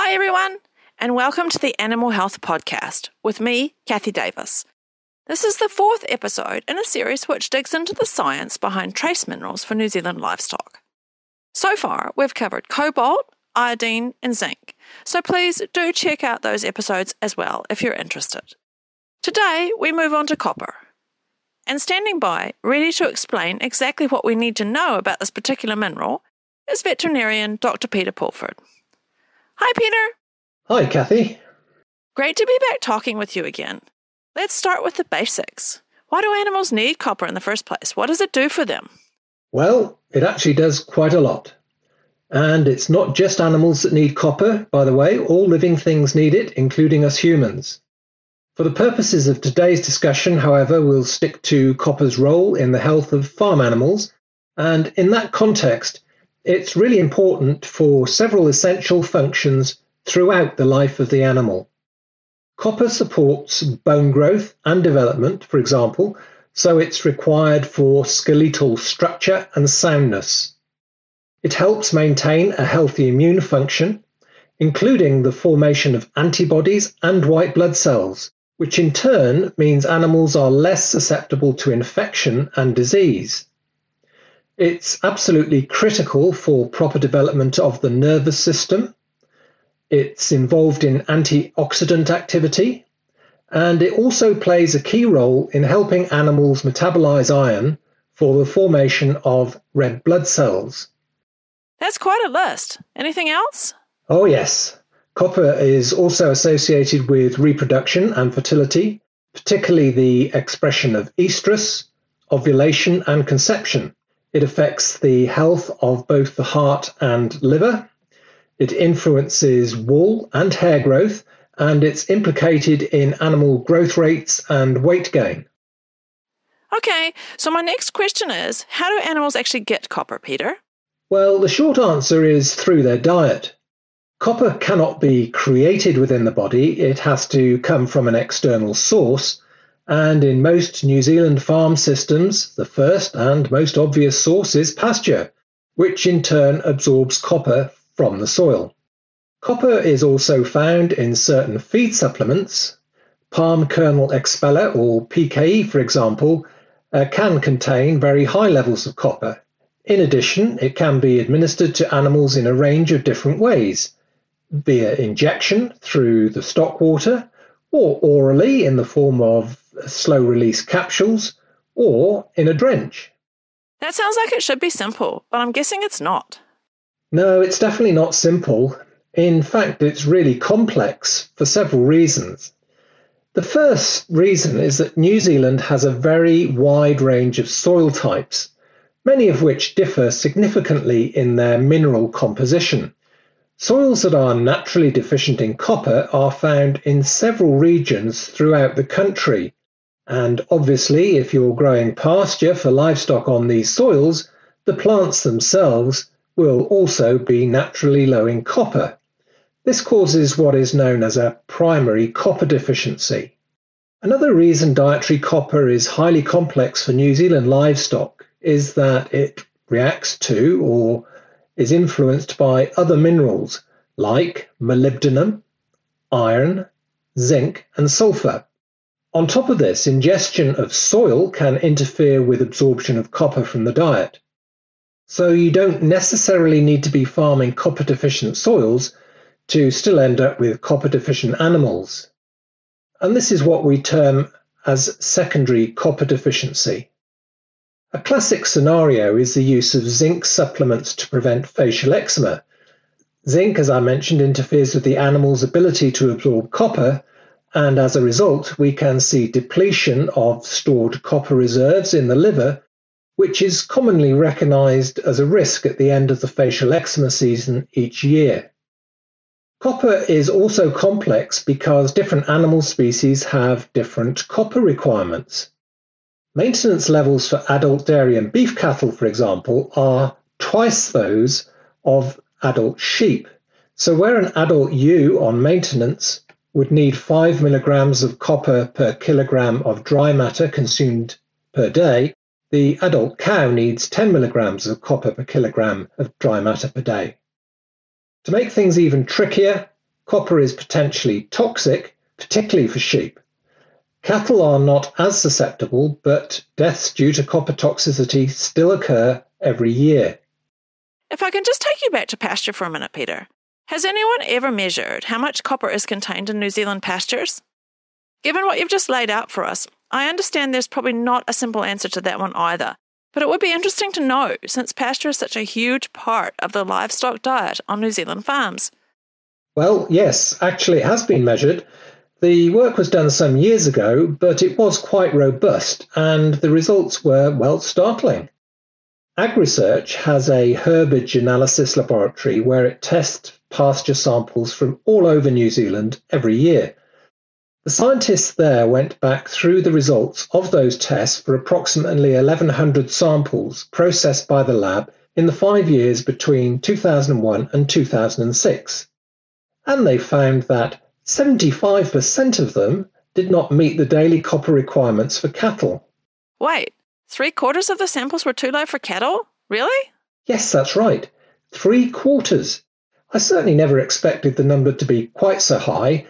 Hi, everyone, and welcome to the Animal Health Podcast with me, Kathy Davis. This is the fourth episode in a series which digs into the science behind trace minerals for New Zealand livestock. So far, we've covered cobalt, iodine, and zinc, so please do check out those episodes as well if you're interested. Today, we move on to copper. And standing by, ready to explain exactly what we need to know about this particular mineral, is veterinarian Dr. Peter Pulford. Hi, Peter. Hi, Kathy. Great to be back talking with you again. Let's start with the basics. Why do animals need copper in the first place? What does it do for them? Well, it actually does quite a lot. And it's not just animals that need copper, by the way, all living things need it, including us humans. For the purposes of today's discussion, however, we'll stick to copper's role in the health of farm animals. And in that context, it's really important for several essential functions throughout the life of the animal. Copper supports bone growth and development, for example, so it's required for skeletal structure and soundness. It helps maintain a healthy immune function, including the formation of antibodies and white blood cells, which in turn means animals are less susceptible to infection and disease. It's absolutely critical for proper development of the nervous system. It's involved in antioxidant activity, and it also plays a key role in helping animals metabolize iron for the formation of red blood cells. That's quite a list. Anything else? Oh, yes. Copper is also associated with reproduction and fertility, particularly the expression of estrus, ovulation, and conception. It affects the health of both the heart and liver. It influences wool and hair growth, and it's implicated in animal growth rates and weight gain. Okay, so my next question is how do animals actually get copper, Peter? Well, the short answer is through their diet. Copper cannot be created within the body, it has to come from an external source, and in most New Zealand farm systems, the first and most obvious source is pasture, which in turn absorbs copper from the soil. Copper is also found in certain feed supplements. Palm kernel expeller, or PKE for example, uh, can contain very high levels of copper. In addition, it can be administered to animals in a range of different ways, via injection through the stock water, or orally in the form of slow release capsules, or in a drench. That sounds like it should be simple, but I'm guessing it's not. No, it's definitely not simple. In fact, it's really complex for several reasons. The first reason is that New Zealand has a very wide range of soil types, many of which differ significantly in their mineral composition. Soils that are naturally deficient in copper are found in several regions throughout the country, and obviously, if you're growing pasture for livestock on these soils, the plants themselves will also be naturally low in copper. This causes what is known as a primary copper deficiency. Another reason dietary copper is highly complex for New Zealand livestock is that it reacts to or is influenced by other minerals like molybdenum, iron, zinc, and sulfur. On top of this, ingestion of soil can interfere with absorption of copper from the diet. So you don't necessarily need to be farming copper deficient soils to still end up with copper deficient animals. And this is what we term as secondary copper deficiency. A classic scenario is the use of zinc supplements to prevent facial eczema. Zinc, as I mentioned, interferes with the animal's ability to absorb copper, and as a result, we can see depletion of stored copper reserves in the liver, which is commonly recognized as a risk at the end of the facial eczema season each year. Copper is also complex because different animal species have different copper requirements. Maintenance levels for adult dairy and beef cattle, for example, are twice those of adult sheep. So, where an adult ewe on maintenance would need 5 milligrams of copper per kilogram of dry matter consumed per day, the adult cow needs 10 milligrams of copper per kilogram of dry matter per day. To make things even trickier, copper is potentially toxic, particularly for sheep. Cattle are not as susceptible, but deaths due to copper toxicity still occur every year. If I can just take you back to pasture for a minute, Peter. Has anyone ever measured how much copper is contained in New Zealand pastures? Given what you've just laid out for us, I understand there's probably not a simple answer to that one either, but it would be interesting to know since pasture is such a huge part of the livestock diet on New Zealand farms. Well, yes, actually, it has been measured. The work was done some years ago, but it was quite robust, and the results were, well, startling. AgResearch has a herbage analysis laboratory where it tests pasture samples from all over New Zealand every year. The scientists there went back through the results of those tests for approximately 1,100 samples processed by the lab in the five years between 2001 and 2006. And they found that 75% of them did not meet the daily copper requirements for cattle. Three quarters of the samples were too low for cattle? Really? Yes, that's right. Three quarters. I certainly never expected the number to be quite so high,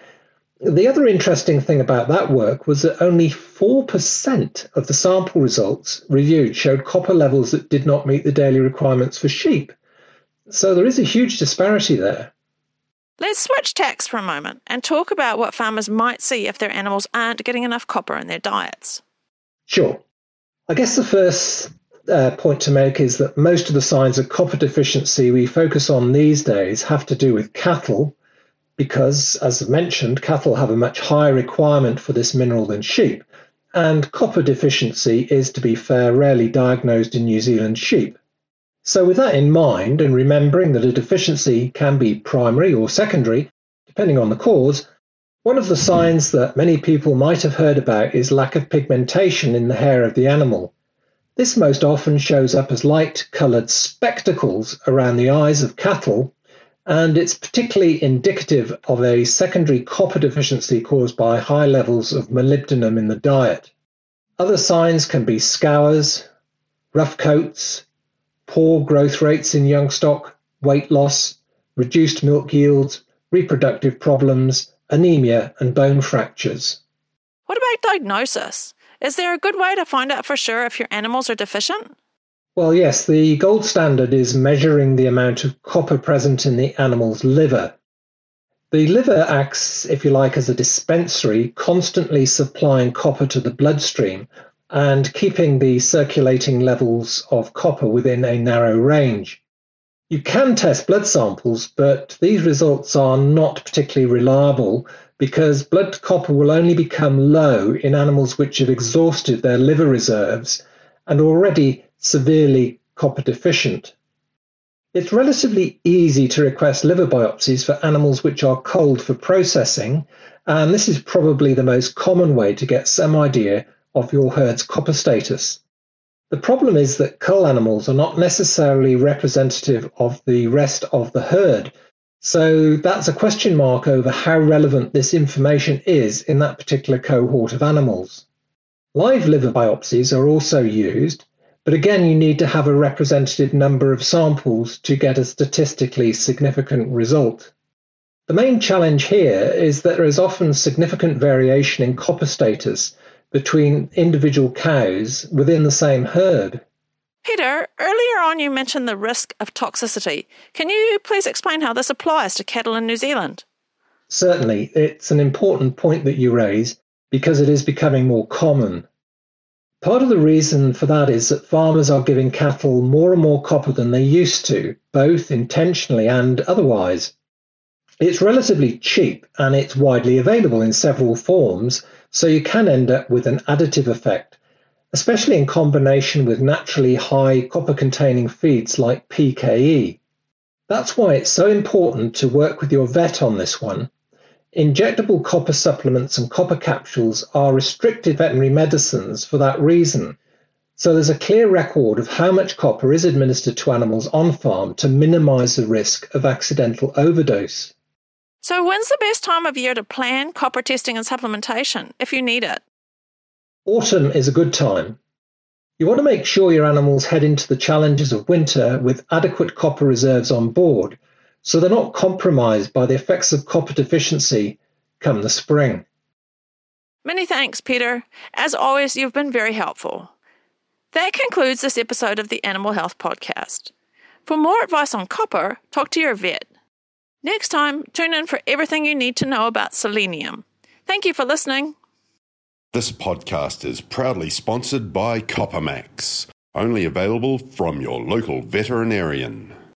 the other interesting thing about that work was that only 4% of the sample results reviewed showed copper levels that did not meet the daily requirements for sheep. So there is a huge disparity there. Let's switch tacks for a moment and talk about what farmers might see if their animals aren't getting enough copper in their diets. Sure. I guess the first uh, point to make is that most of the signs of copper deficiency we focus on these days have to do with cattle because, as mentioned, cattle have a much higher requirement for this mineral than sheep, and copper deficiency is, to be fair, rarely diagnosed in New Zealand sheep. So, with that in mind, and remembering that a deficiency can be primary or secondary, depending on the cause, one of the signs that many people might have heard about is lack of pigmentation in the hair of the animal. This most often shows up as light coloured spectacles around the eyes of cattle and it's particularly indicative of a secondary copper deficiency caused by high levels of molybdenum in the diet. Other signs can be scours, rough coats, poor growth rates in young stock, weight loss, reduced milk yields, reproductive problems, anemia, and bone fractures. What about diagnosis? Is there a good way to find out for sure if your animals are deficient? Well, yes, the gold standard is measuring the amount of copper present in the animal's liver. The liver acts, if you like, as a dispensary, constantly supplying copper to the bloodstream and keeping the circulating levels of copper within a narrow range. You can test blood samples, but these results are not particularly reliable because blood copper will only become low in animals which have exhausted their liver reserves and already severely copper deficient. It's relatively easy to request liver biopsies for animals which are cold for processing, and this is probably the most common way to get some idea of your herd's copper status. The problem is that cull animals are not necessarily representative of the rest of the herd, so that's a question mark over how relevant this information is in that particular cohort of animals. Live liver biopsies are also used, but again, you need to have a representative number of samples to get a statistically significant result. The main challenge here is that there is often significant variation in copper status between individual cows within the same herd. Peter, earlier on you mentioned the risk of toxicity. Can you please explain how this applies to cattle in New Zealand? Certainly. It's an important point that you raise because it is becoming more common. Part of the reason for that is that farmers are giving cattle more and more copper than they used to, both intentionally and otherwise. It's relatively cheap and it's widely available in several forms, so you can end up with an additive effect, especially in combination with naturally high copper containing feeds like PKE. That's why it's so important to work with your vet on this one Injectable copper supplements and copper capsules are restricted veterinary medicines for that reason. So there's a clear record of how much copper is administered to animals on farm to minimize the risk of accidental overdose. So, when's the best time of year to plan copper testing and supplementation if you need it? Autumn is a good time. You want to make sure your animals head into the challenges of winter with adequate copper reserves on board so they're not compromised by the effects of copper deficiency come the spring. Many thanks, Peter. As always, you've been very helpful. That concludes this episode of the Animal Health Podcast. For more advice on copper, talk to your vet. Next time, tune in for everything you need to know about selenium. Thank you for listening. This podcast is proudly sponsored by Coppermax, only available from your local veterinarian.